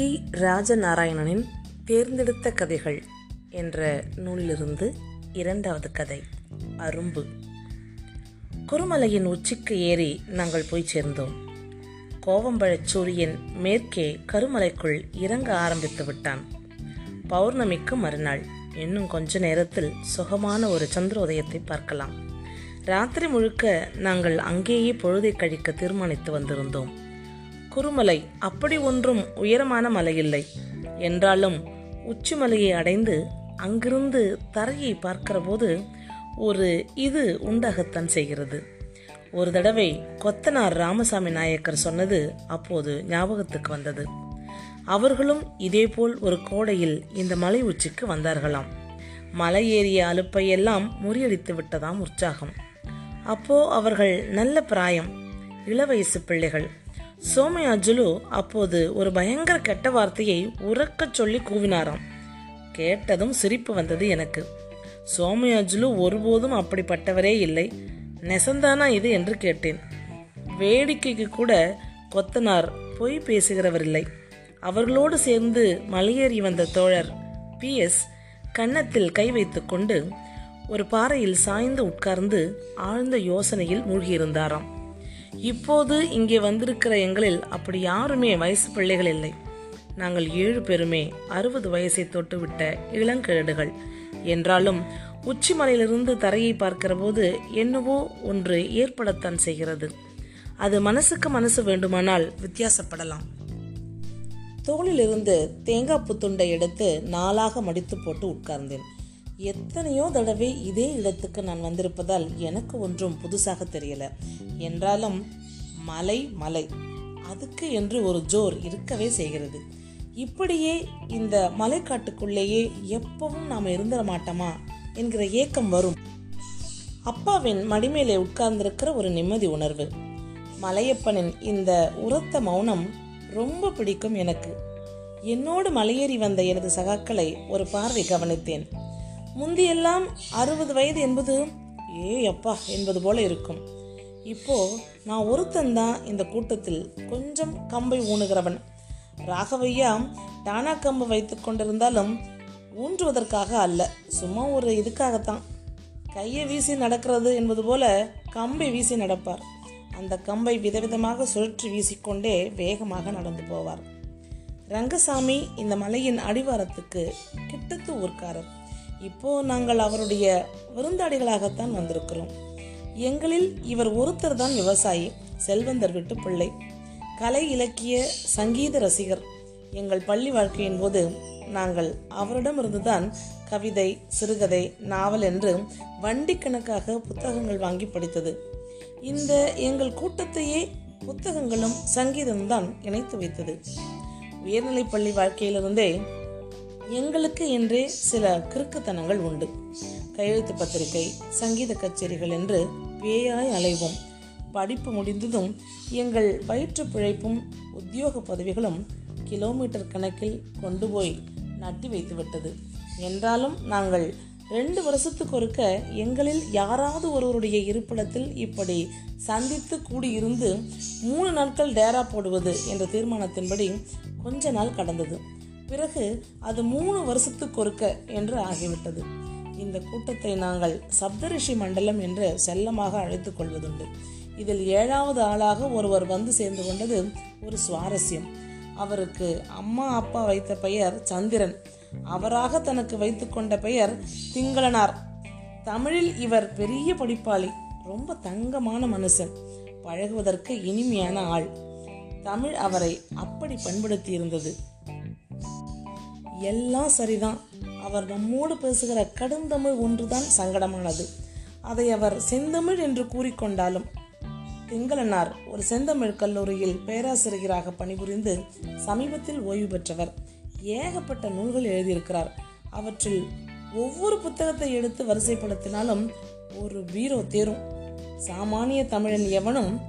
கி ராஜநாராயணனின் தேர்ந்தெடுத்த கதைகள் என்ற நூலிலிருந்து இரண்டாவது கதை அரும்பு. குருமலையின் உச்சிக்கு ஏறி நாங்கள் போய் சேர்ந்தோம். கோவம்பழச் சூரியன் மேற்கே கருமலைக்குள் இறங்க ஆரம்பித்து விட்டான். பௌர்ணமிக்கு மறுநாள். இன்னும் கொஞ்ச நேரத்தில் சுகமான ஒரு சந்திரோதயத்தை பார்க்கலாம். ராத்திரி முழுக்க நாங்கள் அங்கேயே பொழுதை கழிக்க தீர்மானித்து வந்திருந்தோம். குறுமலை அப்படி ஒன்றும் உயரமான மலை இல்லை என்றாலும் உச்சிமலையை அடைந்து அங்கிருந்து தரையை பார்க்கிற போது ஒரு இது உண்டாகத்தான் செய்கிறது. ஒரு தடவை கொத்தனார் ராமசாமி நாயக்கர் சொன்னது அப்போது ஞாபகத்துக்கு வந்தது. அவர்களும் இதேபோல் ஒரு கோடையில் இந்த மலை உச்சிக்கு வந்தார்களாம். மலை ஏறிய அலுப்பையெல்லாம் முறியடித்து விட்டதாம் உற்சாகம். அப்போ அவர்கள் நல்ல பிராயம் இளவயசு பிள்ளைகள் சோமயாஜுலு அப்போது ஒரு பயங்கர கெட்ட வார்த்தையை உறக்கச் சொல்லி கூவினாராம். கேட்டதும் சிரிப்பு வந்தது எனக்கு. சோமயாஜுலு ஒருபோதும் அப்படிப்பட்டவரே இல்லை. நெசந்தானா இது என்று கேட்டேன். வேடிக்கைக்கு கூட கொத்தனார் பொய் பேசுகிறவரில்லை. அவர்களோடு சேர்ந்து மலையேறி வந்த தோழர் பி. எஸ். கன்னத்தில் கை வைத்துக்கொண்டு ஒரு பாறையில் சாய்ந்து உட்கார்ந்து ஆழ்ந்த யோசனையில் மூழ்கியிருந்தாராம். இப்போது இங்கே வந்திருக்கிற எங்களில் அப்படி யாருமே வயசு பிள்ளைகள் இல்லை. நாங்கள் ஏழு பேருமே அறுபது வயசை தொட்டுவிட்ட இளங்கிழடுகள் என்றாலும் உச்சிமலையிலிருந்து தரையை பார்க்கிற போது என்னவோ ஒன்று ஏற்படத்தான் செய்கிறது. அது மனசுக்கு மனசு வேண்டுமானால் வித்தியாசப்படலாம். தோளிலிருந்து தேங்காய் புத்துண்டை எடுத்து நாளாக மடித்து போட்டு உட்கார்ந்தேன். எத்தனையோ தடவை இதே இடத்துக்கு நான் வந்திருப்பதால் எனக்கு ஒன்றும் புதுசாக தெரியல. என்றாலும் மலை மலை. அதுக்கு என்று ஒரு ஜோர் இருக்கவே செய்கிறது. இப்படியே இந்த மலைக்காட்டுக்குள்ளேயே எப்பவும் நாம் இருந்துட மாட்டோமா? என்கிற ஏக்கம் வரும். அப்பாவின் மடிமேலே உட்கார்ந்திருக்கிற ஒரு நிம்மதி உணர்வு. மலையப்பனின் இந்த உரத்த மௌனம் ரொம்ப பிடிக்கும் எனக்கு. என்னோடு மலையேறி வந்த எனது சகாக்களை ஒரு பார்வை கவனித்தேன். முந்தியெல்லாம் அறுபது வயது என்பது ஏ அப்பா என்பது போல இருக்கும். இப்போ நான் ஒருத்தன் தான் இந்த கூட்டத்தில் கொஞ்சம் கம்பை ஊணுகிறவன். ராகவையா டானா கம்பு வைத்து கொண்டிருந்தாலும் ஊன்றுவதற்காக அல்ல. சும்மா ஒரு இதுக்காகத்தான். கையை வீசி நடக்கிறது என்பது போல கம்பை வீசி நடப்பார். அந்த கம்பை விதவிதமாக சுழற்றி வீசிக்கொண்டே வேகமாக நடந்து போவார். ரங்கசாமி இந்த மலையின் அடிவாரத்துக்கு கிட்டத்து ஊர்க்காரர். இப்போ நாங்கள் அவருடைய விருந்தாளிகளாகத்தான் வந்திருக்கிறோம். எங்களில் இவர் ஒருத்தர் தான் விவசாயி செல்வந்தர் விட்டு பிள்ளை கலை இலக்கிய சங்கீத ரசிகர். எங்கள் பள்ளி வாழ்க்கையின் போது நாங்கள் அவரிடமிருந்துதான் கவிதை சிறுகதை நாவல் என்று வண்டி கணக்காக புத்தகங்கள் வாங்கி படித்தது. இந்த எங்கள் கூட்டத்தையே புத்தகங்களும் சங்கீதம்தான் இணைத்து வைத்தது. உயர்நிலைப்பள்ளி வாழ்க்கையிலிருந்தே எங்களுக்கு என்றே சில கிறுக்குத்தனங்கள் உண்டு. கையெழுத்து பத்திரிகை சங்கீத கச்சேரிகள் என்று பேயாய் அலைவோம். படிப்பு முடிந்ததும் எங்கள் வயிற்று பிழைப்பும் உத்தியோக பதவிகளும் கிலோமீட்டர் கணக்கில் கொண்டு போய் நட்டி வைத்துவிட்டது என்றாலும் நாங்கள் ரெண்டு வருஷத்துக்கு ஒருக்க எங்களில் யாராவது ஒருவருடைய இருப்பிடத்தில் இப்படி சந்தித்து கூடியிருந்து மூணு நாட்கள் டேரா போடுவது என்ற தீர்மானத்தின்படி கொஞ்ச நாள் கடந்தது. பிறகு அது மூணு வருஷத்துக்கு ஒருக்க என்று ஆகிவிட்டது. இந்த கூட்டத்தை நாங்கள் சப்தரிஷி மண்டலம் என்று செல்லமாக அழைத்துக் கொள்வதுண்டு. இதில் ஏழாவது ஆளாக ஒருவர் வந்து சேர்ந்து கொண்டது ஒரு சுவாரஸ்யம். அவருக்கு அம்மா அப்பா வைத்த பெயர் சந்திரன். அவராக தனக்கு வைத்துக்கொண்ட பெயர் திங்களனார். தமிழில் இவர் பெரிய படிப்பாளி ரொம்ப தங்கமான மனுஷன் பழகுவதற்கு இனிமையான ஆள். தமிழ் அவரை அப்படி பண்படுத்தி இருந்தது எல்லாம் சரிதான். அவர் நம்மோடு பேசுகிற கடுந்தமிழ் ஒன்றுதான் சங்கடமானது. அதை அவர் செந்தமிழ் என்று கூறிக்கொண்டாலும் திங்களனார் ஒரு செந்தமிழ் கல்லூரியில் பேராசிரியராக பணிபுரிந்து சமீபத்தில் ஓய்வு பெற்றவர். ஏகப்பட்ட நூல்கள் எழுதியிருக்கிறார். அவற்றில் ஒவ்வொரு புத்தகத்தை எடுத்து வரிசைப்படுத்தினாலும் ஒரு பீரோ தேரும். சாமானிய தமிழன் எவனும்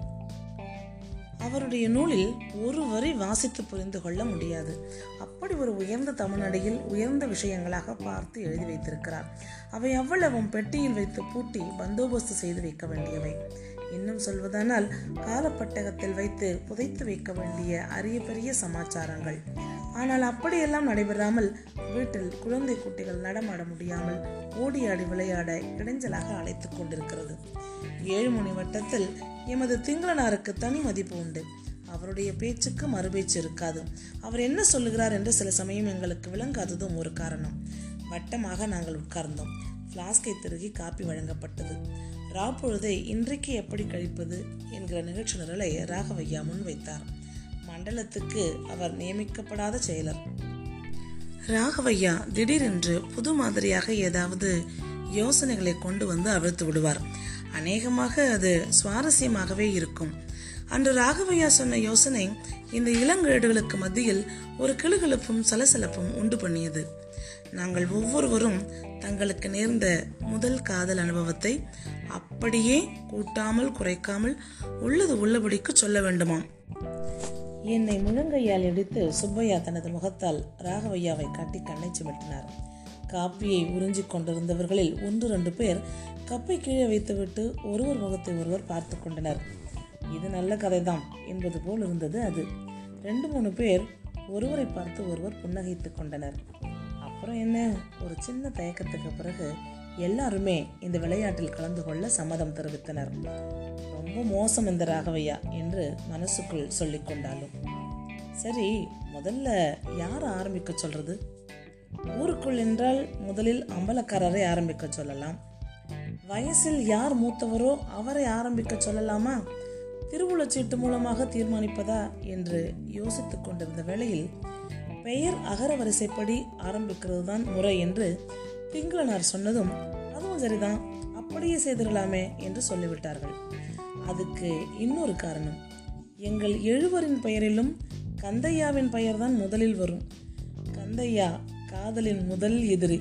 அவருடைய நூலில் ஒரு வரி வாசித்து புரிந்து கொள்ள முடியாது. அப்படி ஒரு உயர்ந்த தமிழ்நடையில் உயர்ந்த விஷயங்களாக பார்த்து எழுதி வைத்திருக்கிறார். அவை அவ்வளவும் பெட்டியில் வைத்து பூட்டி பந்தோபஸ்து செய்து வைக்க வேண்டியவை. இன்னும் சொல்வதானால் காலப்பட்டகத்தில் வைத்து புதைத்து வைக்க வேண்டிய அரிய பெரிய சமாச்சாரங்கள். ஆனால் அப்படியெல்லாம் நடைபெறாமல் வீட்டில் குழந்தை குட்டிகள் நடமாட முடியாமல் ஓடி ஆடி விளையாட இடைஞ்சலாக அழைத்துக் கொண்டிருக்கிறது. ஏழு மணி வட்டத்தில் எமது திங்களனாருக்கு தனி மதிப்பு உண்டு. அவருடைய பேச்சுக்கு மறுபேச்சு இருக்காது. அவர் என்ன சொல்லுகிறார் என்று சில சமயம் எங்களுக்கு விளங்காததும் ஒரு காரணம். வட்டமாக நாங்கள் உட்கார்ந்தோம். ஃப்ளாஸ்கை திருகி காப்பி வழங்கப்பட்டது. ராப்பொழுதை இன்றைக்கு எப்படி கழிப்பது என்கிற நிகழ்ச்சி நிரலை ராகவையா முன்வைத்தார். மண்டலத்துக்கு அவர் நியமிக்கப்படாத செயலர். ராகவையா திடீரென்று புது மாதிரியாக ஏதாவது யோசனைகளை கொண்டு வந்து அவிழ்த்து விடுவார். அநேகமாக அது சுவாரஸ்யமாகவே இருக்கும். அன்று ராகவையா சொன்ன யோசனை இந்த இளங்கேடுகளுக்கு மத்தியில் ஒரு கிளுகிழப்பும் சலசலப்பும் உண்டு பண்ணியது. நாங்கள் ஒவ்வொருவரும் தங்களுக்கு நேர்ந்த முதல் காதல் அனுபவத்தை அப்படியே கூட்டாமல் குறைக்காமல் உள்ளது உள்ளபடிக்கு சொல்ல வேண்டுமாம். என்னை முழங்கையால் இடித்து சுப்பையா தனது முகத்தால் ராகவையாவை காட்டி கண்ணை சுமட்டினார். காப்பியை உறிஞ்சிக் கொண்டிருந்தவர்களில் ஒன்று ரெண்டு பேர் கப்பை கீழே வைத்துவிட்டு ஒருவர் முகத்தை ஒருவர் பார்த்து கொண்டனர். இது நல்ல கதைதான் என்பது போல் இருந்தது அது. ரெண்டு மூணு பேர் ஒருவரை பார்த்து ஒருவர் புன்னகைத்துக் கொண்டனர். அப்புறம் என்ன? ஒரு சின்ன தயக்கத்துக்கு பிறகு எல்லாருமே இந்த விளையாட்டில் கலந்து கொள்ள சம்மதம் தெரிவித்தனர். ரொம்ப மோசம் இந்த ராகவையா என்று மனசுக்குள் சொல்லிக்கொண்டாலும் சரி முதல்ல யார் ஆரம்பிக்க சொல்றது? ஊருக்குள் என்றால் முதலில் அம்பலக்காரரை ஆரம்பிக்க சொல்லலாம். வயசில் யார் மூத்தவரோ அவரை ஆரம்பிக்க சொல்லலாமா? திருவுளச்சீட்டு மூலமாக தீர்மானிப்பதா என்று யோசித்துக் கொண்டிருந்த வேளையில் பெயர் அகர வரிசைப்படி ஆரம்பிக்கிறது தான் முறை என்று பிங்களனார் சொன்னதும் அதுவும் சரிதான் அப்படியே செய்திடலாமே என்று சொல்லிவிட்டார்கள். அதுக்கு இன்னொரு காரணம் எங்கள் எழுவரின் பெயரிலும் கந்தையாவின் பெயர்தான் முதலில் வரும். கந்தையா காதலின் முதல் எதிரி.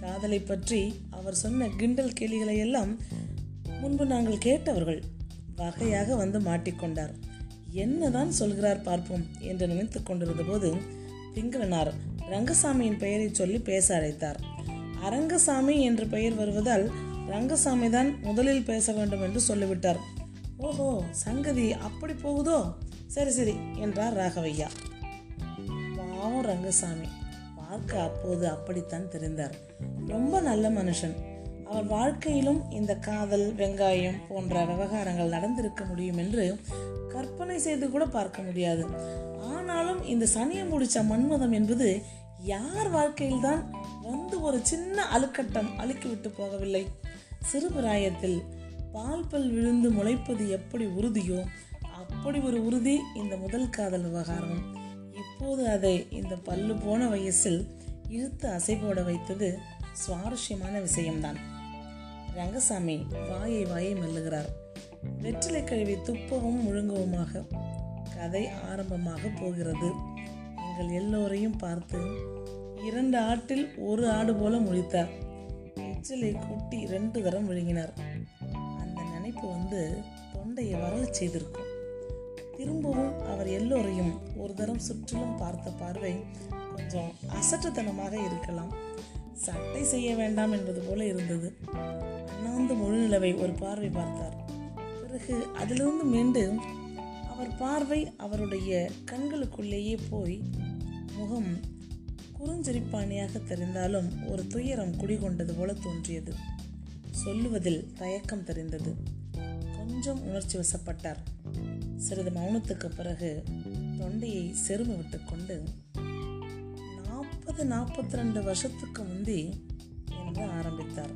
காதலை பற்றி அவர் சொன்ன கிண்டல் கேலிகளை எல்லாம் முன்பு நாங்கள் கேட்டவர்கள் வகையாக வந்து மாட்டிக்கொண்டார். என்னதான் சொல்கிறார் பார்ப்போம் என்று நினைத்துக் கொண்டிருந்த போது திங்களனார் ரங்கசாமியின் பெயரை சொல்லி பேச அழைத்தார். அரங்கசாமி என்று பெயர் வருவதால் ரங்கசாமி தான் முதலில் பேச வேண்டும் என்று சொல்லிவிட்டார். ஓஹோ சங்கதி அப்படி போகுதோ? சரி சரி என்றார் ராகவையா. பாவம் ரங்கசாமி. பார்க்க அப்போது அப்படித்தான் தெரிந்தார். ரொம்ப நல்ல மனுஷன். அவர் வாழ்க்கையிலும் இந்த காதல் வெங்காயம் போன்ற விவகாரங்கள் நடந்திருக்க முடியும் என்று கற்பனை செய்து கூட பார்க்க முடியாது. ஆனாலும் இந்த சனியம் முடிச்ச மன்மதம் என்பது யார் வாழ்க்கையில்தான் வந்து ஒரு சின்ன அழுக்கட்டம் அழுக்கிவிட்டு போகவில்லை? சிறுபிராயத்தில் பால் பல் விழுந்து முளைப்பது எப்படி உறுதியோ அப்படி ஒரு உறுதி இந்த முதல் காதல் விவகாரம். இப்போது அதை இந்த பல்லு போன வயசில் இழுத்து அசை போட வைத்தது சுவாரஸ்யமான விஷயம்தான். ரங்கசாமி வாயை வாயை மெல்லுகிறார். வெற்றிலை கழுவி துப்பவும் முழுங்குவுமாக கதை ஆரம்பமாக போகிறது. அவர்கள் எல்லோரையும் பார்த்து இரண்டு ஆட்டில் ஒரு ஆடு போல முழித்தார். எச்சிலை கூட்டி ரெண்டு தரம் விழுங்கினார். அந்த நினைப்பு வந்து தொண்டையை வரல செய்திருக்கும். திரும்பவும் அவர் எல்லோரையும் ஒரு தரம் சுற்றிலும் பார்த்த பார்வை கொஞ்சம் அசட்டுத்தனமாக இருக்கலாம். சட்டை செய்ய வேண்டாம் என்பது போல இருந்தது. அண்ணாந்து முழுநிலவை ஒரு பார்வை பார்த்தார். பிறகு அதிலிருந்து மீண்டு அவர் பார்வை அவருடைய கண்களுக்குள்ளேயே போய் முகம் குறுஞ்சிரிப்பாணியாக தெரிந்தாலும் ஒரு துயரம் குடிகொண்டது போல தோன்றியது. சொல்லுவதில் தயக்கம் தெரிந்தது. கொஞ்சம் உணர்ச்சி வசப்பட்டார். சிறிது மௌனத்துக்கு பிறகு தொண்டையை செரும விட்டுக்கொண்டு நாற்பது நாற்பத்தி ரெண்டு வருஷத்துக்கு முந்தி என்று ஆரம்பித்தார்.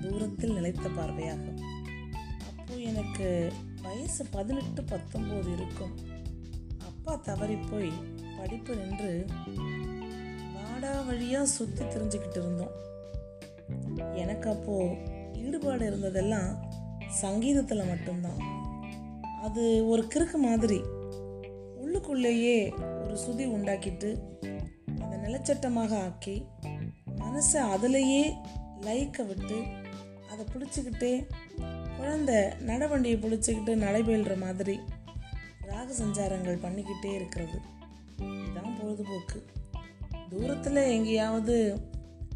தூரத்தில் நிலைத்த பார்வையாக அப்போ எனக்கு வயசு பதினெட்டு பத்தொம்போது இருக்கும். அப்பா தவறி போய் படிப்பு நின்று வாடா வழியாக சுற்றி தெரிஞ்சுக்கிட்டு இருந்தோம். எனக்கு அப்போது ஈடுபாடு இருந்ததெல்லாம் சங்கீதத்தில் மட்டும்தான். அது ஒரு கிறுக்கு மாதிரி உள்ளுக்குள்ளேயே ஒரு சுதி உண்டாக்கிட்டு அதை நிலச்சட்டமாக ஆக்கி மனசை அதிலேயே லைக்க விட்டு அதை பிடிச்சிக்கிட்டே குழந்தை நடவண்டியை பிடிச்சிக்கிட்டு நடைபெறுற மாதிரி ராக சஞ்சாரங்கள் பண்ணிக்கிட்டே இருக்கிறது. இதுதான் பொழுதுபோக்கு. தூரத்தில் எங்கேயாவது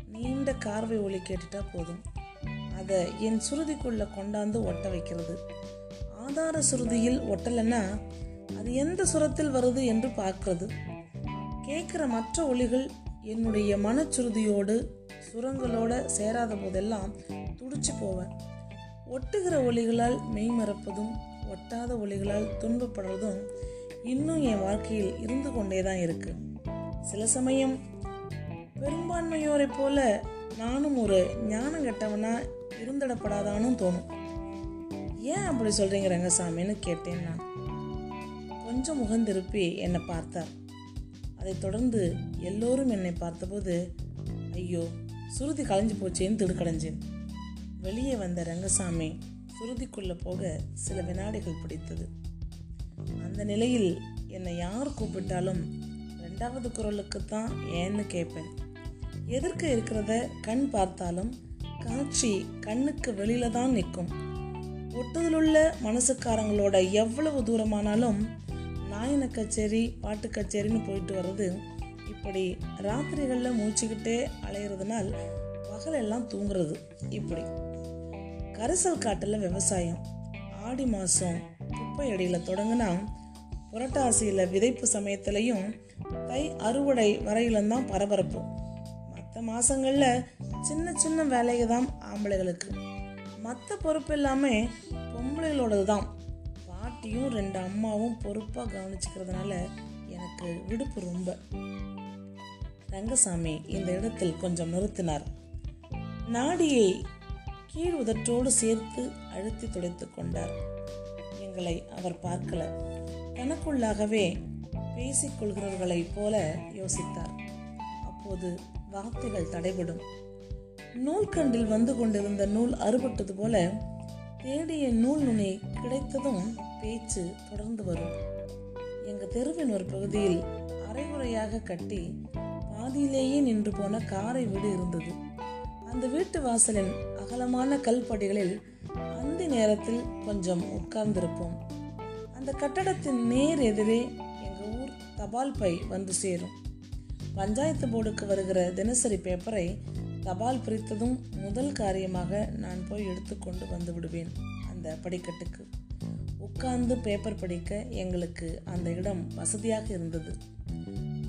நீண்ட கார்வை ஒளி கேட்டுட்டா போதும். அதை என் சுருதிக்குள்ள கொண்டாந்து ஒட்ட வைக்கிறது. ஆதார சுருதியில் ஒட்டலைன்னா அது எந்த சுரத்தில் வருது என்று பார்க்கிறது. கேட்குற மற்ற ஒளிகள் என்னுடைய மனச்சுருதியோடு சுரங்களோட சேராத போதெல்லாம் துடிச்சு போவேன் ஒட்டுகிற ஒளிகளால் மெய்மறப்பதும் ஒட்டாத ஒளிகளால் துன்பப்படுறதும் இன்னும் என் வாழ்க்கையில் இருந்து கொண்டே தான் இருக்கு. சில சமயம் பெரும்பான்மையோரை போல நானும் ஒரு ஞானம் கெட்டவனா இருந்திடப்படாதானும் தோணும். ஏன் அப்படி சொல்றீங்க ரங்கசாமின்னு கேட்டேன் நான். கொஞ்சம் முகந்திருப்பி என்னை பார்த்தார். அதைத் தொடர்ந்து எல்லோரும் என்னை பார்த்தபோது ஐயோ சுருதி களைஞ்சு போச்சேன்னு திடுக்கடைஞ்சேன். வெளியே வந்த ரங்கசாமி சுருதிக்குள்ள போக சில வினாடிகள் பிடித்தது. அந்த நிலையில் என்னை யார் கூப்பிட்டாலும் ரெண்டாவது குரலுக்கு தான் ஏன்னு கேட்பேன். எதிர்க்க இருக்கிறத கண் பார்த்தாலும் காட்சி கண்ணுக்கு வெளியில தான் நிற்கும். ஒட்டுதலுள்ள மனசுக்காரங்களோட எவ்வளவு தூரமானாலும் நாயன கச்சேரி பாட்டு கச்சேரின்னு போயிட்டு வர்றது இப்படி ராத்திரிகளில் மூச்சுக்கிட்டே அலையிறதுனால் பகலெல்லாம் தூங்குறது இப்படி. கரிசல் காட்டில் விவசாயம் ஆடி மாதம் குப்பை அடியில் தொடங்கினா புரட்டாசியில் விதைப்பு சமயத்திலையும் தை அறுவடை வரையிலும் தான் பரபரப்பு. மற்ற மாதங்களில் சின்ன சின்ன வேலைகள் தான் ஆம்பளைகளுக்கு. மற்ற பொறுப்பு எல்லாமே பொம்பளைகளோடது தான். பாட்டியும் ரெண்டு அம்மாவும் பொறுப்பாக கவனிச்சுக்கிறதுனால எனக்கு விடுப்பு ரொம்ப. ரங்கசாமி இந்த இடத்தில் கொஞ்சம் நிறுத்தினார். நாடியை கீழ் உதற்றோடு சேர்த்து அழுத்தி துடைத்துக் கொண்டார். எங்களை அவர் பார்க்கல. தனக்குள்ளாகவே பேசிக்கொள்கிறவர்களைப் போல யோசித்தார். அப்போது வார்த்தைகள் தடைபடும். நூல்கண்டில் வந்து கொண்டிருந்த நூல் அறுபட்டது போல தேடிய நூல் நுனி கிடைத்ததும் பேச்சு தொடர்ந்து வரும். எங்கள் தெருவின் ஒரு பகுதியில் அரைகுறையாக கட்டி பாதியிலேயே நின்று போன காரை வீடு இருந்தது. அந்த வீட்டு வாசலின் அகலமான கல்படிகளில் அந்த நேரத்தில் கொஞ்சம் உட்கார்ந்திருப்போம். அந்த கட்டடத்தின் நேர் எதிரே எங்கள் ஊர் தபால் பை வந்து சேரும். பஞ்சாயத்து போர்டுக்கு வருகிற தினசரி பேப்பரை தபால் பிரித்ததும் முதல் காரியமாக நான் போய் எடுத்துக்கொண்டு வந்து விடுவேன் அந்த படிக்கட்டுக்கு. உட்கார்ந்து பேப்பர் படிக்க எங்களுக்கு அந்த இடம் வசதியாக இருந்தது.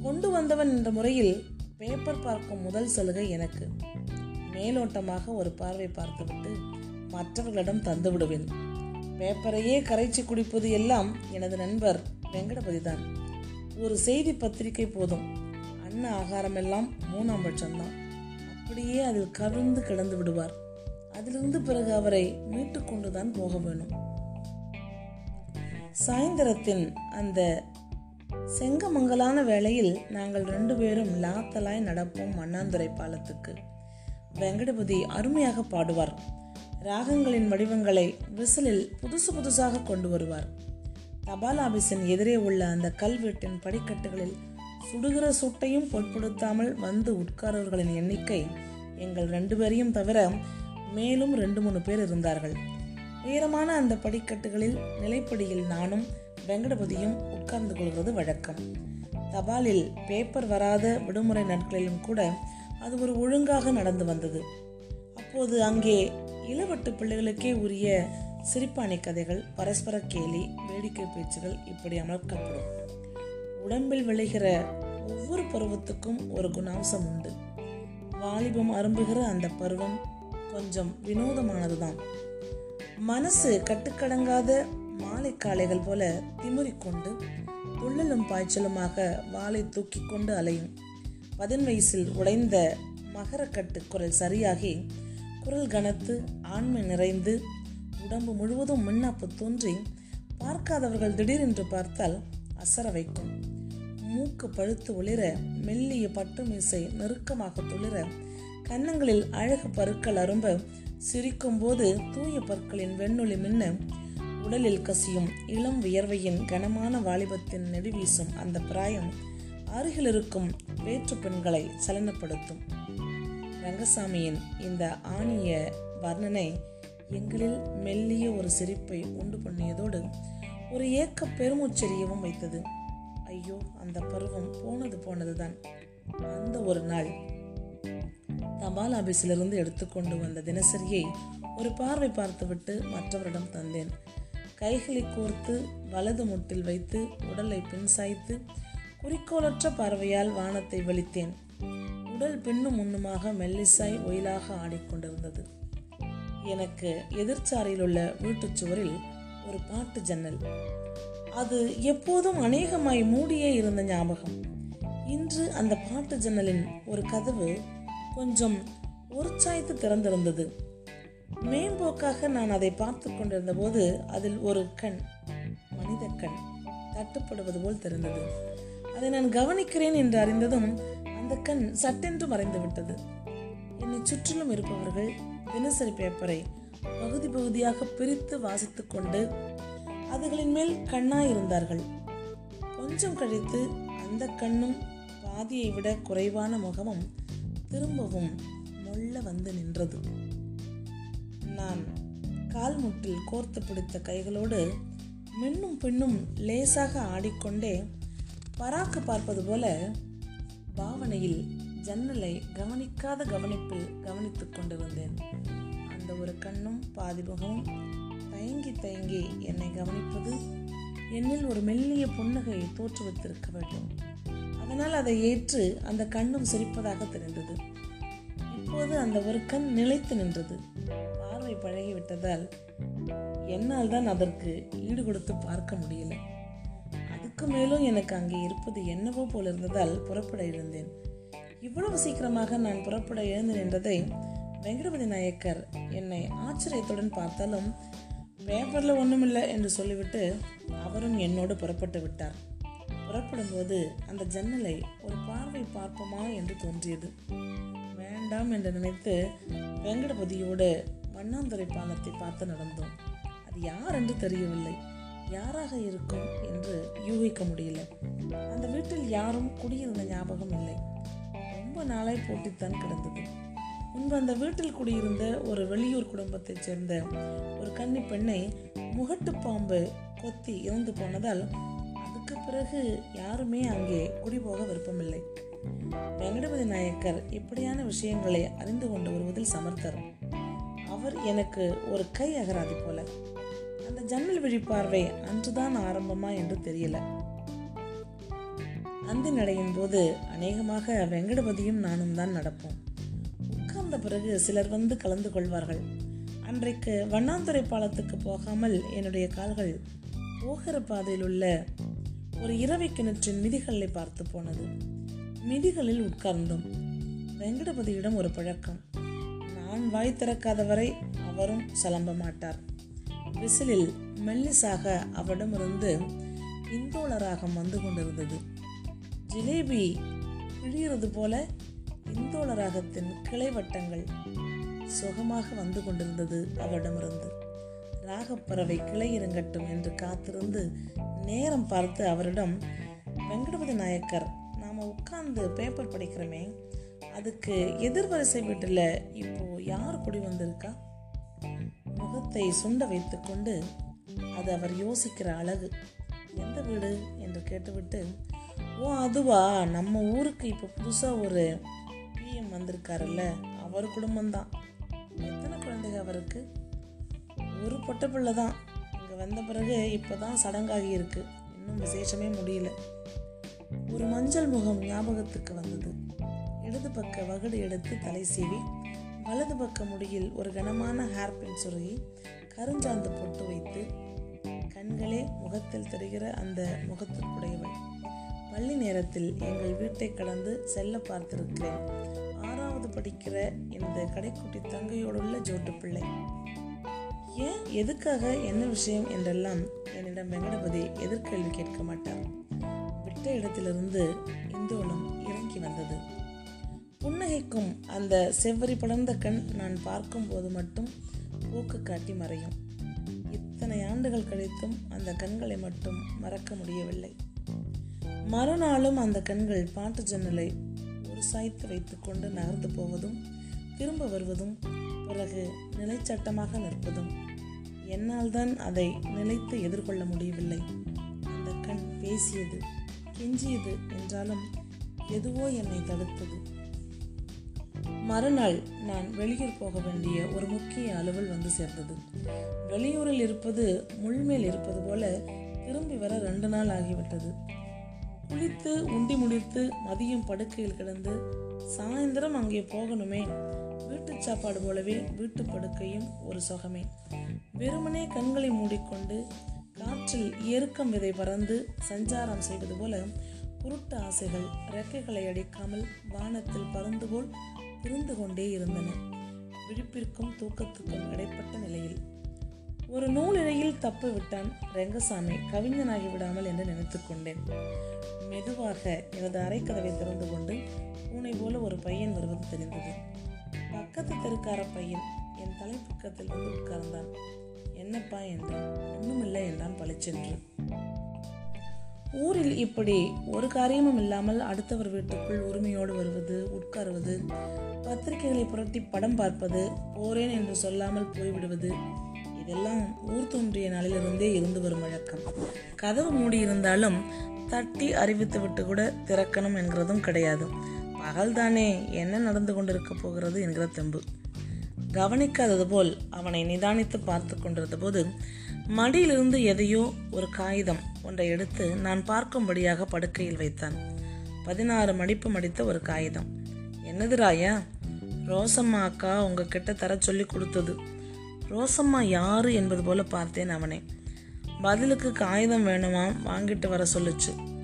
கொண்டு வந்தவன் என்ற முறையில் பேப்பர் பார்க்கும் முதல் சலுகை எனக்கு. மேலோட்டமாக ஒரு பார்வை பார்த்துவிட்டு மற்றவர்களிடம் தந்து விடுவேன். பேப்பரையே கரைச்சி குடிப்பது எல்லாம் எனது நண்பர் வெங்கடபதி தான் ஒரு செய்தி பத்திரிகை போதும். அன்ன ஆகாரம் எல்லாம் மூணாம் பட்சம்தான். அப்படியே அதில் கவிழ்ந்து கிடந்து விடுவார். அதிலிருந்து பிறகு அவரை மீட்டு கொண்டுதான் போக வேணும். சாயந்தரத்தின் அந்த செங்கமங்கலான வேளையில் நாங்கள் ரெண்டு பேரும் லாத்தலாய் நடப்போம் மண்ணாந்துரை பாலத்துக்கு. வெங்கடபதி அருமையாக பாடுவார். ராகங்களின் வடிவங்களை விசிலில் புதுசு புதுசாக கொண்டு வருவார். தபால் ஆபீஸின் எதிரே உள்ள அந்த கல்வெட்டின் படிக்கட்டுகளில் சுடுகிற சுட்டையும் பொருட்படுத்தாமல் வந்து உட்காரவர்களின் எண்ணிக்கை எங்கள் ரெண்டு பேரையும் தவிர மேலும் ரெண்டு மூணு பேர் இருந்தார்கள். உயரமான அந்த படிக்கட்டுகளில் நிலைப்படியில் நானும் வெங்கடபதியும் உட்கார்ந்து கொள்வது வழக்கம். தபாலில் பேப்பர் வராத விடுமுறை நாட்களிலும் கூட அது ஒரு ஒழுங்காக நடந்து வந்தது. அப்போது அங்கே இளவட்டு பிள்ளைகளுக்கே உரிய சிரிப்பானை கதைகள் பரஸ்பர கேலி வேடிக்கை பேச்சுகள் இப்படி அமர்க்கப்படும் உடம்பில் விளைகிற ஒவ்வொரு பருவத்துக்கும் ஒரு குணாம்சம் உண்டு. வாலிபம் அரும்புகிற அந்த பருவம் கொஞ்சம் வினோதமானதுதான். மனசு கட்டுக்கடங்காத மாலை காளைகள் போல திமுறிக்கொண்டு துள்ளலும் பாய்ச்சலுமாக வாளை தூக்கி கொண்டு அலையும். பதின் வயசில் உடைந்த மகரக்கட்டு குரல் சரியாகி குரல் கனத்து ஆண்மை நிறைந்து உடம்பு முழுவதும் மின்னாப்பு தோன்றி பார்க்காதவர்கள் திடீரென்று பார்த்தால் அசர வைக்கும். மூக்கு பழுத்து ஒளிர மெல்லிய பட்டு மீசை நெருக்கமாக துளிர கன்னங்களில் அழகு பருக்கள் அரும்ப சிரிக்கும் போது தூய பற்களின் வெண்ணொளி மின்ன உடலில் கசியும் இளம் வியர்வையின் கனமான வாலிபத்தின் நெடுவீசும் அந்த பிராயம். அருகில் இருக்கும் வேற்று பெண்களை சலனப்படுத்தும். ரங்கசாமியின் இந்த ஆணிய வர்ணனை எங்களில் மெல்லிய ஒரு சிரிப்பை உண்டு பண்ணியதோடு ஒரு ஏக்க பெருமுச்சரியவும் வைத்தது. ஐயோ அந்த பருவம் போனது போனதுதான். அந்த ஒரு நாள் தபால் ஆபீஸிலிருந்து எடுத்துக்கொண்டு வந்த தினசரியை ஒரு பார்வை பார்த்துவிட்டு மற்றவரிடம் தந்தேன். கைகளை கோர்த்து வலது முட்டில் வைத்து உடலை பின் சாய்த்து குறிக்கோளற்ற பார்வையால் வானத்தை வெளித்தேன். உடல் பின்னும் முன்னுமாக மெல்லிசாய் ஒயிலாக ஆடிக்கொண்டிருந்தது எனக்கு எதிர்ச்சாரியில் உள்ள வீட்டுச் சுவரில் ஒரு பாட்டு ஜன்னல். அது எப்போதும் அநேகமாய் மூடியே இருந்த ஞாபகம். இன்று அந்த பாட்டு ஜன்னலின் ஒரு கதவு கொஞ்சம் உற்சாய்த்து திறந்திருந்தது. மேம்போக்காக நான் அதை பார்த்து கொண்டிருந்த போது அதில் ஒரு கண் மனித கண் தட்டுப்படுவது போல் தெரிந்தது. அதை நான் கவனிக்கிறேன் என்று அறிந்ததும் அந்த கண் சட்டென்று மறைந்து விட்டது என்னை சுற்றிலும் இருப்பவர்கள் தினசரி பேப்பரை பகுதி பகுதியாக பிரித்து வாசித்துக் கொண்டு அதுகளின் மேல் கண்ணாய் இருந்தார்கள். கொஞ்சம் கழித்து அந்த கண்ணும் பாதியை விட குறைவான முகமும் திரும்பவும் மொள்ள வந்து நின்றது. நான் கால்முட்டில் கோர்த்து பிடித்த கைகளோடு மின்னும் பின்னும் லேசாக ஆடிக்கொண்டே பராக்கு பார்ப்பது போல பாவனையில் ஜன்னலை கவனிக்காத கவனிப்பில் கவனித்துக் கொண்டிருந்தேன் அந்த ஒரு கண்ணும் பாதிமுகமும் தயங்கி தயங்கி என்னை கவனிப்பது என்னில் ஒரு மெல்லிய புன்னகை தோற்றுவித்திருக்க வேண்டும். அதனால் அதை ஏற்று அந்த கண்ணும் சிரிப்பதாக தெரிந்தது இப்போது அந்த ஒரு கண் நிலைத்து நின்றது. பார்வை பழகிவிட்டதால் என்னால் தான் அதற்கு ஈடு கொடுத்து பார்க்க முடியலை. அதற்கு மேலும் எனக்கு அங்கே இருப்பது என்னவோ போல் இருந்ததால் புறப்பட இருந்தேன். இவ்வளவு சீக்கிரமாக நான் புறப்பட எழுந்து நின்றதை வெங்கடபதி நாயக்கர் என்னை ஆச்சரியத்துடன் பார்த்தாலும் பேப்பரில் ஒன்றுமில்லை என்று சொல்லிவிட்டு அவரும் என்னோடு புறப்பட்டு விட்டார். புறப்படும்போது அந்த ஜன்னலை ஒரு பார்வை பார்ப்போமா என்று தோன்றியது. வேண்டாம் என்று நினைத்து வெங்கடபதியோடு வண்ணாந்துறை பாலத்தை பார்த்து நடந்தோம். அது யார் என்று தெரியவில்லை. யாராக இருக்கும் என்று யூகிக்க முடியல. அந்த வீட்டில் யாரும் குடியிருந்த ஞாபகம் இல்லை. ரொம்ப நாளாய் போட்டித்தான் கிடந்தது. முன்பு அந்த வீட்டில் குடியிருந்த ஒரு வெளியூர் குடும்பத்தைச் சேர்ந்த ஒரு கன்னி பெண்ணை முகட்டு பாம்பு கொத்தி இறந்து போனதால் அதுக்கு பிறகு யாருமே அங்கே குடிபோக விருப்பமில்லை. வெங்கடபதி நாயக்கர் இப்படியான விஷயங்களை அறிந்து கொண்டு வருவதில் சமர்த்தர். அவர் எனக்கு ஒரு கை அகராதி போல. அந்த ஜன்னல் வழி பார்வை அன்றுதான் ஆரம்பமா என்று தெரியல. அந்த நடையின் போது அநேகமாக வெங்கடபதியும் நானும் தான் நடப்போம். உட்கார்ந்த பிறகு சிலர் வந்து கலந்து கொள்வார்கள். அன்றைக்கு வண்ணாந்துறை பாலத்துக்கு போகாமல் என்னுடைய கால்கள் போகிற பாதையில் உள்ள ஒரு இரவை கிணற்றின் மிதிகளை பார்த்து போனது. மிதிகளில் உட்கார்ந்தோம். வெங்கடபதியிடம் ஒரு பழக்கம். நான் வாய் திறக்காத வரை அவரும் சலம்ப மாட்டார். விசிலில் மெல்லிசாக அவரிடமிருந்து இந்தோள ராகம் வந்து கொண்டிருந்தது. ஜிலேபி பிழியறது போல இந்தோள ராகத்தின் கிளை வட்டங்கள் சுகமாக வந்து கொண்டிருந்தது அவரிடமிருந்து ராகப்பறவை கிளை இறங்கட்டும் என்று காத்திருந்து நேரம் பார்த்து அவரிடம் வெங்கடபதி நாயக்கர் நாம் உட்கார்ந்து பேப்பர் படிக்கிறோமே அதுக்கு எதிர்வரிசை வீட்டில் இப்போது யார் குடி வந்திருக்கா? முகத்தை சுண்ட வைத்துக்கொண்டு அது அவர் யோசிக்கிற அழகு. எந்த வீடு? என்று கேட்டுவிட்டு ஓ அதுவா? நம்ம ஊருக்கு இப்போ புதுசாக ஒரு பிஎம் வந்திருக்காருல்ல அவர் குடும்பம்தான். எத்தனை குழந்தைங்க அவருக்கு? ஒரு பொட்டை பிள்ளை தான். இங்கே வந்த பிறகு இப்போ தான் சடங்காகி இருக்கு. இன்னும் விசேஷமே முடியல. ஒரு மஞ்சள் முகம் ஞாபகத்துக்கு வந்தது. இடது பக்க வகுடு எடுத்து தலை சீவி வலது பக்க முடியில் ஒரு கனமான ஹேர்பின் சுருகி கருஞ்சாந்து பொட்டு வைத்து கண்களே முகத்தில் தெரிகிற அந்த முகத்திற்குடையவள். பள்ளி நேரத்தில் எங்கள் வீட்டை கடந்து செல்ல பார்த்திருக்கிறேன். ஆறாவது படிக்கிற இந்த கடைக்குட்டி தங்கையோடுள்ள ஜோட்டு பிள்ளை. ஏன் எதுக்காக என்ன விஷயம் என்றெல்லாம் என்னிடம் வெங்கடபதி எதிர்கேள்வி கேட்க மாட்டார். விட்ட இடத்திலிருந்து இந்தோளம் இறங்கி வந்தது. புன்னகைக்கும் அந்த செவ்வரி படர்ந்த கண் நான் பார்க்கும்போது மட்டும் போக்கு காட்டி மறையும். இத்தனை ஆண்டுகள் கழித்தும் அந்த கண்களை மட்டும் மறக்க முடியவில்லை. மறுநாளும் அந்த கண்கள் பாட்டு ஜன்னலை ஒரு சாய்த்து வைத்துக்கொண்டு நகர்ந்து போவதும் திரும்ப வருவதும் பிறகு நிலைச்சட்டமாக நிற்பதும். என்னால் தான் அதை நிலைத்து எதிர்கொள்ள முடியவில்லை. அந்த கண் பேசியது கெஞ்சியது என்றாலும் எதுவோ என்னை தடுத்தது. மறுநாள் நான் வெளியூர் போக வேண்டிய ஒரு முக்கிய அலுவல் வந்து சேர்ந்தது. வெளியூரில் இருப்பது முள்மேல் இருப்பது போல திரும்பி வர ரெண்டு நாள் ஆகிவிட்டது. குளித்து உண்டி முடித்து மதியம் படுக்கையில் கிடந்து சாயந்தரம் அங்கே போகணுமே. வீட்டு சாப்பாடு போலவே வீட்டு படுக்கையும் ஒரு சொகமே. வெறுமனே கண்களை மூடிக்கொண்டு காற்றில் எருக்கம் விதை பறந்து சஞ்சாரம் செய்வது போல குருட்டு ஆசைகள் ரெக்கைகளை அடிக்காமல் வானத்தில் பறந்து போல் புரிந்து கொண்டே இருந்தன. விழிப்பிற்கும் தூக்கத்துக்கும் இடைப்பட்ட நிலையில் ஒரு நூலிழையில் தப்பு விட்டான் ரெங்கசாமி. கவிஞனாகி விடாமல் என்று நினைத்து கொண்டேன். மெதுவாக எனது அரைக்கதவை திறந்து கொண்டு பூனை போல ஒரு பையன் வருவது தெரிந்தது. பக்கத்து தெருக்கார பையன் என் தலைப்பக்கத்தில் வந்து உட்கார்ந்தான். என்னப்பா என்றான். ஒன்றுமில்லை என்றான் பளிச்சென்று. ஊரில் இப்படி ஒரு காரியமும் இல்லாமல் அடுத்தவர் வீட்டுக்குள் உரிமையோடு வருவது உட்காருவது பத்திரிகைகளை புரட்டி படம் பார்ப்பது போறேன் என்று சொல்லாமல் போய்விடுவது இதெல்லாம் ஊர் தோன்றிய நாளிலிருந்தே இருந்து வரும் வழக்கம். கதவு மூடி இருந்தாலும் தட்டி அறிவித்து விட்டு கூட திறக்கணும் என்கிறதும் கிடையாது. பகல்தானே என்ன நடந்து கொண்டிருக்க போகிறது என்கிற தெம்பு. கவனிக்காதது போல் அவனை நிதானித்து பார்த்து கொண்டிருந்த போது மடியிலிருந்து எதையோ ஒரு காகிதம் ஒன்றை எடுத்து நான் பார்க்கும்படியாக படுக்கையில் வைத்தான். பதினாறு மடிப்பு மடித்த ஒரு காகிதம். என்னது ராயா? ரோசம்மா அக்கா உங்ககிட்ட தர சொல்லி கொடுத்தது. ரோசம்மா யாரு என்பது போல பார்த்தேன் அவனை. பதிலுக்கு காகிதம் வேணுமாம் வாங்கிட்டு வர சொல்லுச்சு.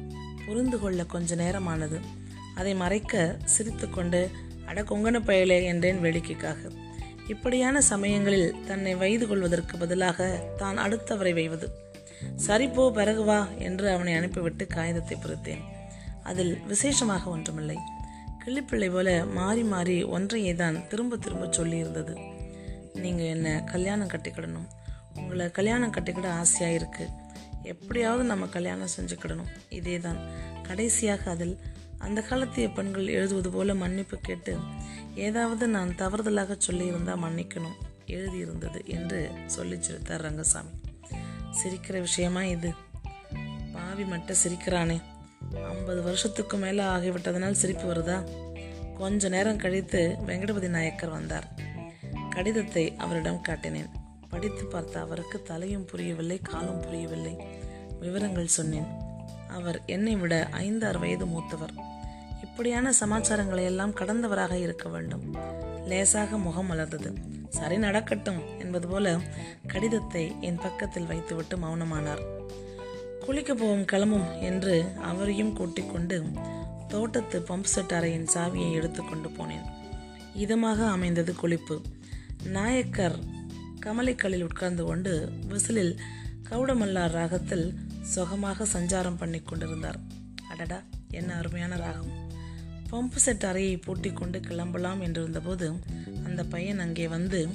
புரிந்து கொள்ள கொஞ்ச நேரமானது. அதை மறைக்க சிரித்துக்கொண்டு அட கொங்கன பயலே என்றேன் வேடிக்கைக்காக. இப்படியான சமயங்களில் தன்னை வைது கொள்வதற்கு பதிலாக தான் அடுத்தவரை வைவது. சரி போ பிறகு வா என்று அவனை அனுப்பிவிட்டு காகிதத்தை பொறுத்தேன். அதில் விசேஷமாக ஒன்றுமில்லை. கிள்ளிப்பிள்ளை போல மாறி மாறி ஒன்றையே தான் திரும்ப திரும்ப சொல்லியிருந்தது. நீங்கள் என்ன கல்யாணம் கட்டிக்கிடணும்? உங்களை கல்யாணம் கட்டிக்கிட ஆசையாக இருக்குது எப்படியாவது நம்ம கல்யாணம் செஞ்சுக்கிடணும். இதே தான் கடைசியாக அதில் அந்த காலத்திய பெண்கள் எழுதுவது போல மன்னிப்பு கேட்டு ஏதாவது நான் தவறுதலாக சொல்லியிருந்தால் மன்னிக்கணும் எழுதியிருந்தது என்று சொல்லி சிரித்தார் ரங்கசாமி. சிரிக்கிற விஷயமா இது? பாவி மட்டும் சிரிக்கிறானே. ஐம்பது வருஷத்துக்கு மேலே ஆகிவிட்டதனால் சிரிப்பு வருதா? கொஞ்ச நேரம் கழித்து வெங்கடபதி நாயக்கர் வந்தார். கடிதத்தை அவரிடம் காட்டினேன். படித்து பார்த்த அவருக்கு தலையும் புரியவில்லை காலும் புரியவில்லை. விவரங்கள் சொன்னேன். அவர் என்னை விட ஐந்தாறு வயது மூத்தவர். இப்படியான சமாச்சாரங்களை எல்லாம் கடந்தவராக இருக்க வேண்டும். லேசாக முகம் மலர்ந்தது. சரி நடக்கட்டும் என்பது போல கடிதத்தை என் பக்கத்தில் வைத்துவிட்டு மௌனமானார். குளிக்க போகும் கிளம்பும் என்று அவரையும் கூட்டிக் கொண்டு தோட்டத்து பம்ப் செட் அறையின் சாவியை எடுத்துக்கொண்டு போனேன். இதமாக அமைந்தது குளிப்பு. நாயக்கர் கமலைக்கல்லில் உட்கார்ந்து கொண்டு விசிலில் கவுடமல்லார் ராகத்தில் சுகமாக சஞ்சாரம் பண்ணி கொண்டிருந்தார். அடடா என்ன அருமையான ராகம். பம்பு செட் அறையை பூட்டிக் கொண்டு கிளம்பலாம் என்றிருந்தபோது அந்த பையன் அங்கே வந்து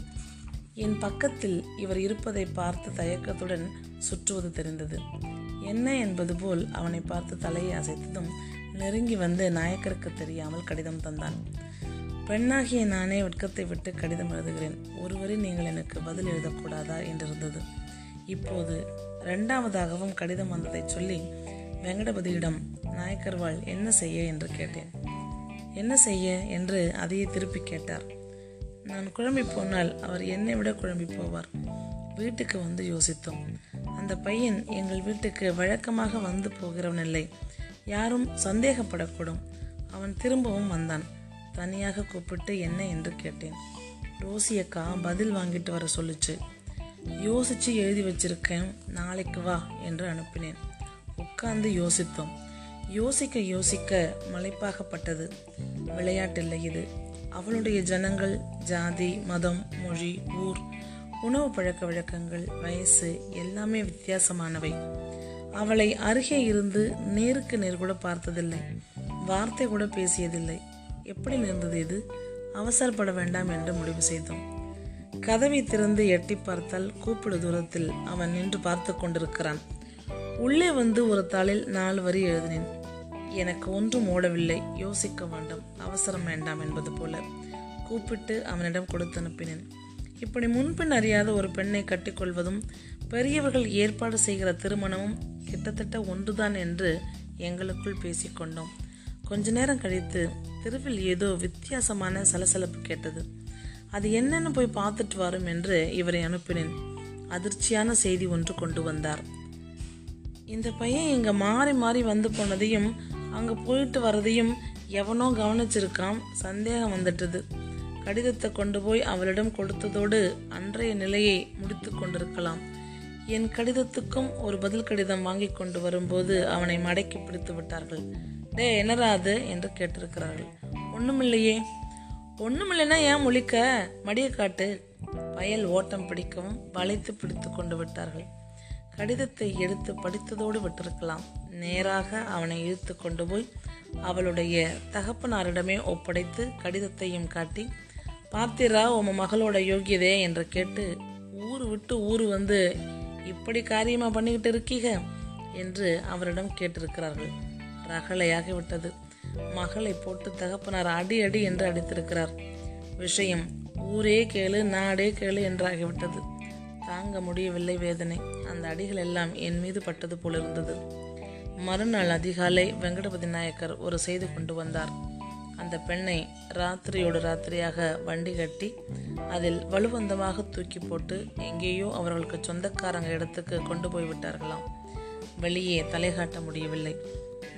என் பக்கத்தில் இவர் இருப்பதை பார்த்து தயக்கத்துடன் சுற்றுவது தெரிந்தது. என்ன என்பது போல் அவனை பார்த்து தலையை அசைத்ததும் நெருங்கி வந்து நாயக்கருக்கு தெரியாமல் கடிதம் தந்தான். பெண்ணாகிய நானே வெட்கத்தை விட்டு கடிதம் எழுதுகிறேன். ஒருவரை நீங்கள் எனக்கு பதில் எழுதக்கூடாதா? என்றிருந்தது. இப்போது ரெண்டாவதாகவும் கடிதம் வந்ததை சொல்லி வெங்கடபதியிடம் நாயக்கர்வாள் என்ன செய்ய? என்று கேட்டேன். என்ன செய்ய? என்று அதையே திருப்பி கேட்டார். நான் குழம்பி போனால் அவர் என்னை விட குழம்பி போவார். வீட்டுக்கு வந்து யோசித்தோம். அந்த பையன் எங்கள் வீட்டுக்கு வழக்கமாக வந்து போகிறவன் இல்லை யாரும் சந்தேகப்படக்கூடும். அவன் திரும்பவும் வந்தான். தனியாக கூப்பிட்டு என்ன? என்று கேட்டேன். ரோசி அக்கா பதில் வாங்கிட்டு வர சொல்லுச்சு. யோசிச்சு எழுதி வச்சிருக்கேன். நாளைக்கு வா என்று அனுப்பினேன். உட்கார்ந்து யோசித்தோம். யோசிக்க யோசிக்க மலைப்பாகப்பட்டது. விளையாட்டில்லை இது. அவளுடைய ஜனங்கள் ஜாதி மதம் மொழி ஊர் உணவு பழக்க வழக்கங்கள் வயசு எல்லாமே வித்தியாசமானவை. அவளை அருகே இருந்து நேருக்கு நேர் கூட பார்த்ததில்லை. வார்த்தை கூட பேசியதில்லை. எப்படி நேர்ந்தது இது? அவசரப்பட வேண்டாம் என்று முடிவு செய்தோம். கதவை திறந்து எட்டி பார்த்தால் கூப்பிடு தூரத்தில் அவன் நின்று பார்த்து கொண்டிருக்கிறான். உள்ளே வந்து ஒரு தாளில் நாலு வரி எழுதினேன். எனக்கு ஒன்றும் ஓடவில்லை. யோசிக்க வேண்டும். அவசரம் வேண்டாம் என்பது போல கூப்பிட்டு அவனிடம் கொடுத்து அனுப்பினேன். இப்படி முன்பின் அறியாத ஒரு பெண்ணை கட்டிக்கொள்வதும் பெரியவர்கள் ஏற்பாடு செய்கிற திருமணமும் கிட்டத்தட்ட ஒன்றுதான் என்று எங்களுக்குள் பேசிக்கொண்டோம். கொஞ்ச நேரம் கழித்து தெருவில் ஏதோ வித்தியாசமான சலசலப்பு கேட்டது. அது என்னன்னு போய் பார்த்துட்டு வரும் என்று இவரை அனுப்பினேன். அதிர்ச்சியான செய்தி ஒன்று கொண்டு வந்தார். இந்த பையன் இங்கே மாறி மாறி வந்து போனதையும் அங்கே போயிட்டு வரதையும் எவனோ கவனிச்சிருக்கான். சந்தேகம் வந்துட்டது. கடிதத்தை கொண்டு போய் அவளிடம் கொடுத்ததோடு அன்றைய நிலையை முடித்து கொண்டிருக்கலாம். என் கடிதத்துக்கும் ஒரு பதில் கடிதம் வாங்கி கொண்டு வரும்போது அவனை மடக்கி பிடித்து விட்டார்கள். டே என்னடா அது? என்று கேட்டிருக்கிறார்கள். ஒன்றுமில்லையே ஒன்றுமில்லைன்னா ஏன் முழிக்க? மடிய காட்டு பயல் ஓட்டம் பிடிக்கவும் வளைத்து பிடித்து கொண்டு விட்டார்கள். கடிதத்தை எடுத்து படித்ததோடு விட்டிருக்கலாம். நேராக அவனை இழுத்து கொண்டு போய் அவளுடைய தகப்பனாரிடமே ஒப்படைத்து கடிதத்தையும் காட்டி பார்த்திரா உம மகளோட யோகியதே என்று கேட்டு ஊர் விட்டு ஊர் வந்து இப்படி காரியமா பண்ணிக்கிட்டு இருக்கீங்க என்று அவரிடம் கேட்டிருக்கிறார்கள். ரகளையாகி விட்டது மகளை போட்டு தகப்பனார் அடி அடி என்று அடித்திருக்கிறார். விஷயம் ஊரே கேளு நாடே கேளு என்றாகிவிட்டது. தாங்க முடியவில்லை வேதனை. அந்த அடிகள் எல்லாம் என் மீது பட்டது போல இருந்தது. மறுநாள் அதிகாலை வெங்கடபதி நாயக்கர் ஒரு செய்தி கொண்டு வந்தார். அந்த பெண்ணை ராத்திரியோடு ராத்திரியாக வண்டி கட்டி அதில் வலுவந்தமாக தூக்கி போட்டு எங்கேயோ அவர்களுக்கு சொந்தக்காரங்க இடத்துக்கு கொண்டு போய் விட்டார்களாம். வெளியே தலை காட்ட முடியவில்லை.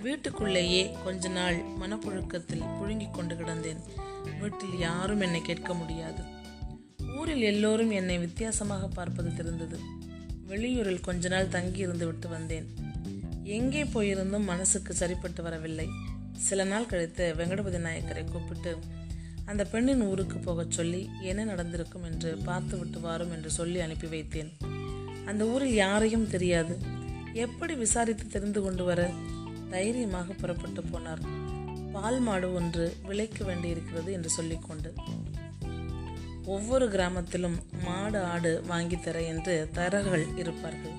வீட்டுக்குள்ளேயே கொஞ்ச நாள் மனப்புழுக்கத்தில் புழுங்கிக் கொண்டு கிடந்தேன். வீட்டில் யாரும் என்னை கேட்க முடியாது. ஊரில் எல்லோரும் என்னை வித்தியாசமாக பார்ப்பது தெரிந்தது. வெளியூரில் கொஞ்ச நாள் தங்கி இருந்து விட்டு வந்தேன். எங்கே போயிருந்தும் மனசுக்கு சரிப்பட்டு வரவில்லை. சில நாள் கழித்து வெங்கடபதி நாயக்கரை கூப்பிட்டு அந்த பெண்ணின் ஊருக்கு போகச் சொல்லி என்ன நடந்திருக்கும் என்று பார்த்து விட்டு வாரும் என்று சொல்லி அனுப்பி வைத்தேன். அந்த ஊரில் யாரையும் தெரியாது. எப்படி விசாரித்து தெரிந்து கொண்டு வர தைரியமாக புறப்பட்டு போனார். பால் மாடு ஒன்று விலைக்கு வேண்டியிருக்கிறது என்று சொல்லிக்கொண்டு ஒவ்வொரு கிராமத்திலும் மாடு ஆடு வாங்கி தர என்று தரகர்கள் இருப்பார்கள்.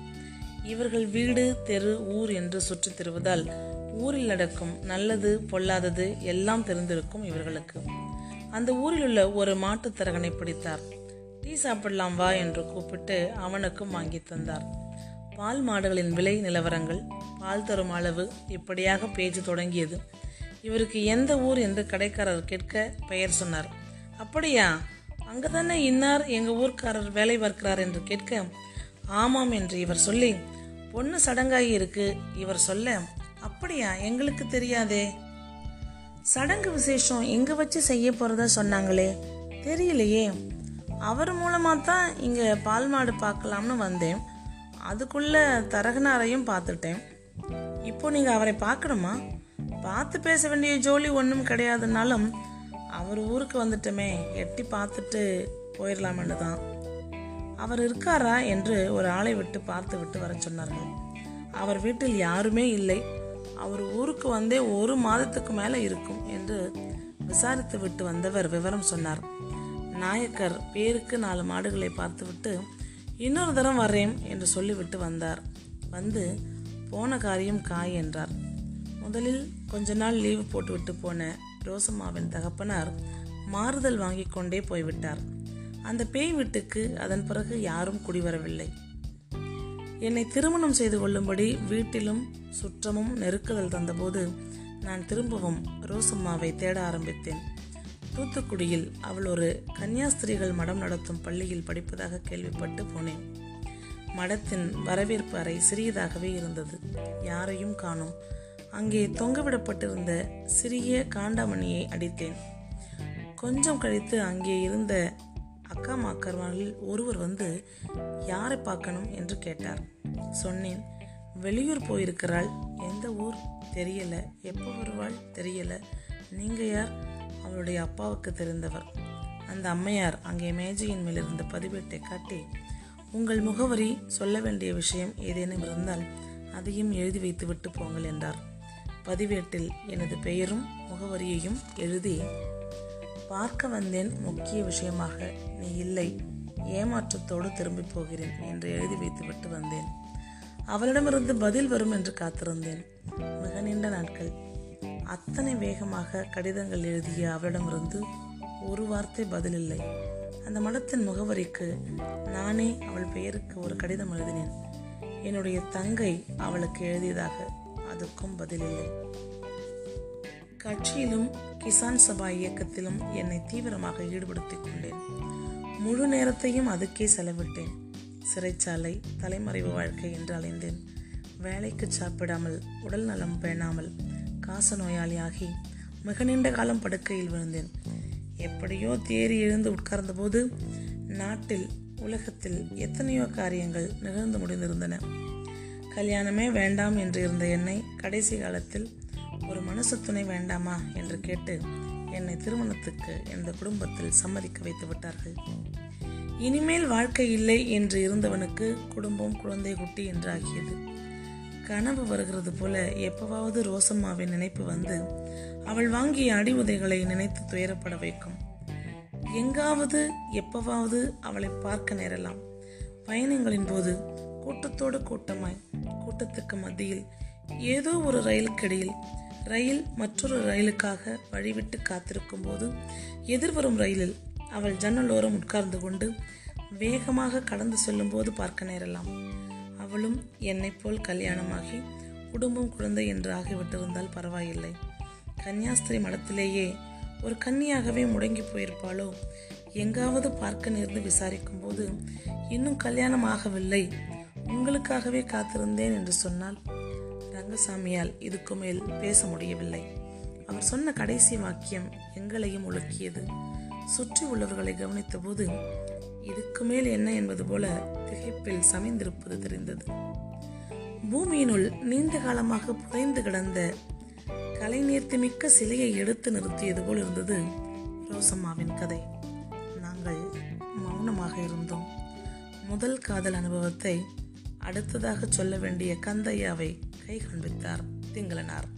இவர்கள் வீடு தெரு ஊர் என்று சுற்றித் திருவதால் ஊரில் நடக்கும் நல்லது பொல்லாதது எல்லாம் தெரிந்திருக்கும் இவர்களுக்கு. அந்த ஊரில் உள்ள ஒரு மாட்டுத் தரகனை பிடித்தார். டீ சாப்பிடலாம் வா என்று கூப்பிட்டு அவனுக்கும் வாங்கி தந்தார். பால் மாடுகளின் விலை நிலவரங்கள் பால் தரும் அளவு இப்படியாக பேச்சு தொடங்கியது. இவருக்கு எந்த ஊர்? என்று கடைக்காரர் கேட்க பெயர் சொன்னார். அப்படியா? அங்கே தானே இன்னார் எங்கள் ஊர்க்காரர் வேலை பார்க்கிறார் என்று கேட்க ஆமாம் என்று இவர் சொல்லி பொண்ணு சடங்காகி இருக்கு இவர் சொல்ல அப்படியா எங்களுக்கு தெரியாதே. சடங்கு விசேஷம் இங்கே வச்சு செய்ய போகிறத சொன்னாங்களே. தெரியலையே. அவர் மூலமாக தான் இங்கே பால் மாடு பார்க்கலாம்னு வந்தேன். அதுக்குள்ள தரகனாரையும் பார்த்துட்டேன். இப்போ நீங்கள் அவரை பார்க்கணுமா? பார்த்து பேச வேண்டிய ஜோலி ஒன்றும் கிடையாதுனாலும் அவர் ஊருக்கு வந்துட்டோமே எட்டி பார்த்துட்டு போயிடலாம்னு தான் அவர் இருக்காரா என்று ஒரு ஆளை விட்டு பார்த்து விட்டு வர சொன்னார்கள். அவர் வீட்டில் யாருமே இல்லை. அவர் ஊருக்கு வந்தே ஒரு மாதத்துக்கு மேலே இருக்கும் என்று விசாரித்து விட்டு வந்தவர் விவரம் சொன்னார். நாயக்கர் பேருக்கு நாலு மாடுகளை பார்த்துவிட்டு இன்னொரு தரம் வர்றேன் என்று சொல்லிவிட்டு வந்தார். வந்து போன காரியம் காய் என்றார். முதலில் கொஞ்ச நாள் லீவு போட்டுவிட்டு போன ரோசம்மாவின் தகப்பனார் மாறுதல் வாங்கி கொண்டே போய்விட்டார். அந்த பேய் வீட்டுக்கு அதன் பிறகு யாரும் குடிவரவில்லை. என்னை திருமணம் செய்து கொள்ளும்படி வீட்டிலும் சுற்றமும் நெருக்குதல் தந்தபோது நான் திரும்பவும் ரோசம்மாவை தேட ஆரம்பித்தேன். தூத்துக்குடியில் அவள் ஒரு கன்னியாஸ்திரிகள் மடம் நடத்தும் பள்ளியில் படிப்பதாக கேள்விப்பட்டு போனேன். மடத்தின் வரவேற்பு அறை சிறியதாகவே இருந்தது. யாரையும் காணோம் அங்கே தொங்கவிடப்பட்டிருந்த சிறிய காண்டாமணியை அடித்தேன். கொஞ்சம் கழித்து அங்கே இருந்த அக்கா மாக்கர்வாளில் ஒருவர் வந்து யாரை பார்க்கணும்? என்று கேட்டார். சொன்னேன் வெளியூர் போயிருக்கிறாள். எந்த ஊர்? தெரியல. எப்போ வருவாள்? தெரியல. நீங்க யார்? அவளுடைய அப்பாவுக்கு தெரிந்தவர். அந்த அம்மையார் அங்கே மேஜையின் மேல் இருந்த பதிவேட்டை காட்டி உங்கள் முகவரி சொல்ல வேண்டிய விஷயம் ஏதேனும் இருந்தால் அதையும் எழுதி வைத்து விட்டு போங்கள் என்றார். பதிவேட்டில் எனது பெயரும் முகவரியையும் எழுதி பார்க்க வந்தேன் முக்கிய விஷயமாக நீ இல்லை ஏமாற்றத்தோடு திரும்பி போகிறேன் என்று எழுதி வைத்துவிட்டு வந்தேன். அவளிடமிருந்து பதில் வரும் என்று காத்திருந்தேன். மிக நீண்ட நாட்கள். அத்தனை வேகமாக கடிதங்கள் எழுதிய அவளிடமிருந்து ஒரு வார்த்தை பதில் இல்லை. அந்த மடத்தின் முகவரிக்கு நானே அவள் பெயருக்கு ஒரு கடிதம் எழுதினேன். என்னுடைய தங்கை அவளுக்கு எழுதியதாக அதுக்கும் பதிலில்லை கட்சியிலும் கிசான் சபா இயக்கத்திலும் என்னை தீவிரமாக ஈடுபடுத்திக் கொண்டேன். முழு நேரத்தையும் அதுக்கே செலவிட்டேன். சிறைச்சாலை தலைமறைவு வாழ்க்கை என்று அலைந்தேன். வேலைக்கு சாப்பிடாமல் உடல் நலம் பேணாமல் காச நோயாளியாகி மிக நீண்ட காலம் படுக்கையில் விழுந்தேன். எப்படியோ தேறி எழுந்து உட்கார்ந்தபோது நாட்டில் உலகத்தில் எத்தனையோ காரியங்கள் நிகழ்ந்து முடிந்திருந்தன. கல்யாணமே வேண்டாம் என்று இருந்த என்னை கடைசி காலத்தில் ஒரு மனசு துணை வேண்டாமா என்று கேட்டு என்னை திருமணத்துக்கு இந்த குடும்பத்தில் சம்மதிக்க வைத்து விட்டார்கள். இனிமேல் வாழ்க்கை இல்லை என்று இருந்தவனுக்கு குடும்பம் குழந்தை குட்டி என்றாகியது. கனவு வருகிறது போல எப்பவாவது ரோசம்மாவின் நினைப்பு வந்து அவள் வாங்கிய அடி உதைகளை நினைத்து துயரப்பட வைக்கும். எங்காவது எப்பவாவது அவளை பார்க்க நேரலாம். பயணங்களின் போது கூட்டத்தோடு கூட்டமாய் கூட்டத்துக்கு மத்தியில் ஏதோ ஒரு ரயிலுக்கிடையில் ரயில் மற்றொரு ரயிலுக்காக வழிவிட்டு காத்திருக்கும் போது எதிர்வரும் ரயிலில் அவள் ஜன்னலோரம் உட்கார்ந்து கொண்டு வேகமாக கடந்து செல்லும் போது பார்க்க நேரலாம். அவளும் என்னைப் போல் கல்யாணமாகி குடும்பம் குழந்தை என்று ஆகிவிட்டிருந்தால் பரவாயில்லை. கன்னியாஸ்திரி மடத்திலேயே ஒரு கன்னியாகவே முடங்கி போயிருப்பாளோ? எங்காவது பார்க்க நேர்ந்து விசாரிக்கும் போது இன்னும் கல்யாணம் ஆகவில்லை. உங்களுக்காகவே காத்திருந்தேன் என்று சொன்னால் ரங்கசாமியால் இதுக்கு மேல் பேச முடியவில்லை. அவர் சொன்ன கடைசி வாக்கியம் எங்களையும் உலுக்கியது. சுற்றி உள்ளவர்களை கவனித்த போது இதுக்கு மேல் என்ன என்பது போல திகைப்பில் சமைந்திருப்பது தெரிந்தது. பூமியினுள் நீண்ட காலமாக புதைந்து கிடந்த கலைநீர்த்திமிக்க சிலையை எடுத்து நிறுத்தியது போல் இருந்தது ரோசம்மாவின் கதை. நாங்கள் மௌனமாக இருந்தோம். முதல் காதல் அனுபவத்தை அடுத்ததாக சொல்ல வேண்டிய கந்தையாவை கை காண்பித்தார் திங்களனார்.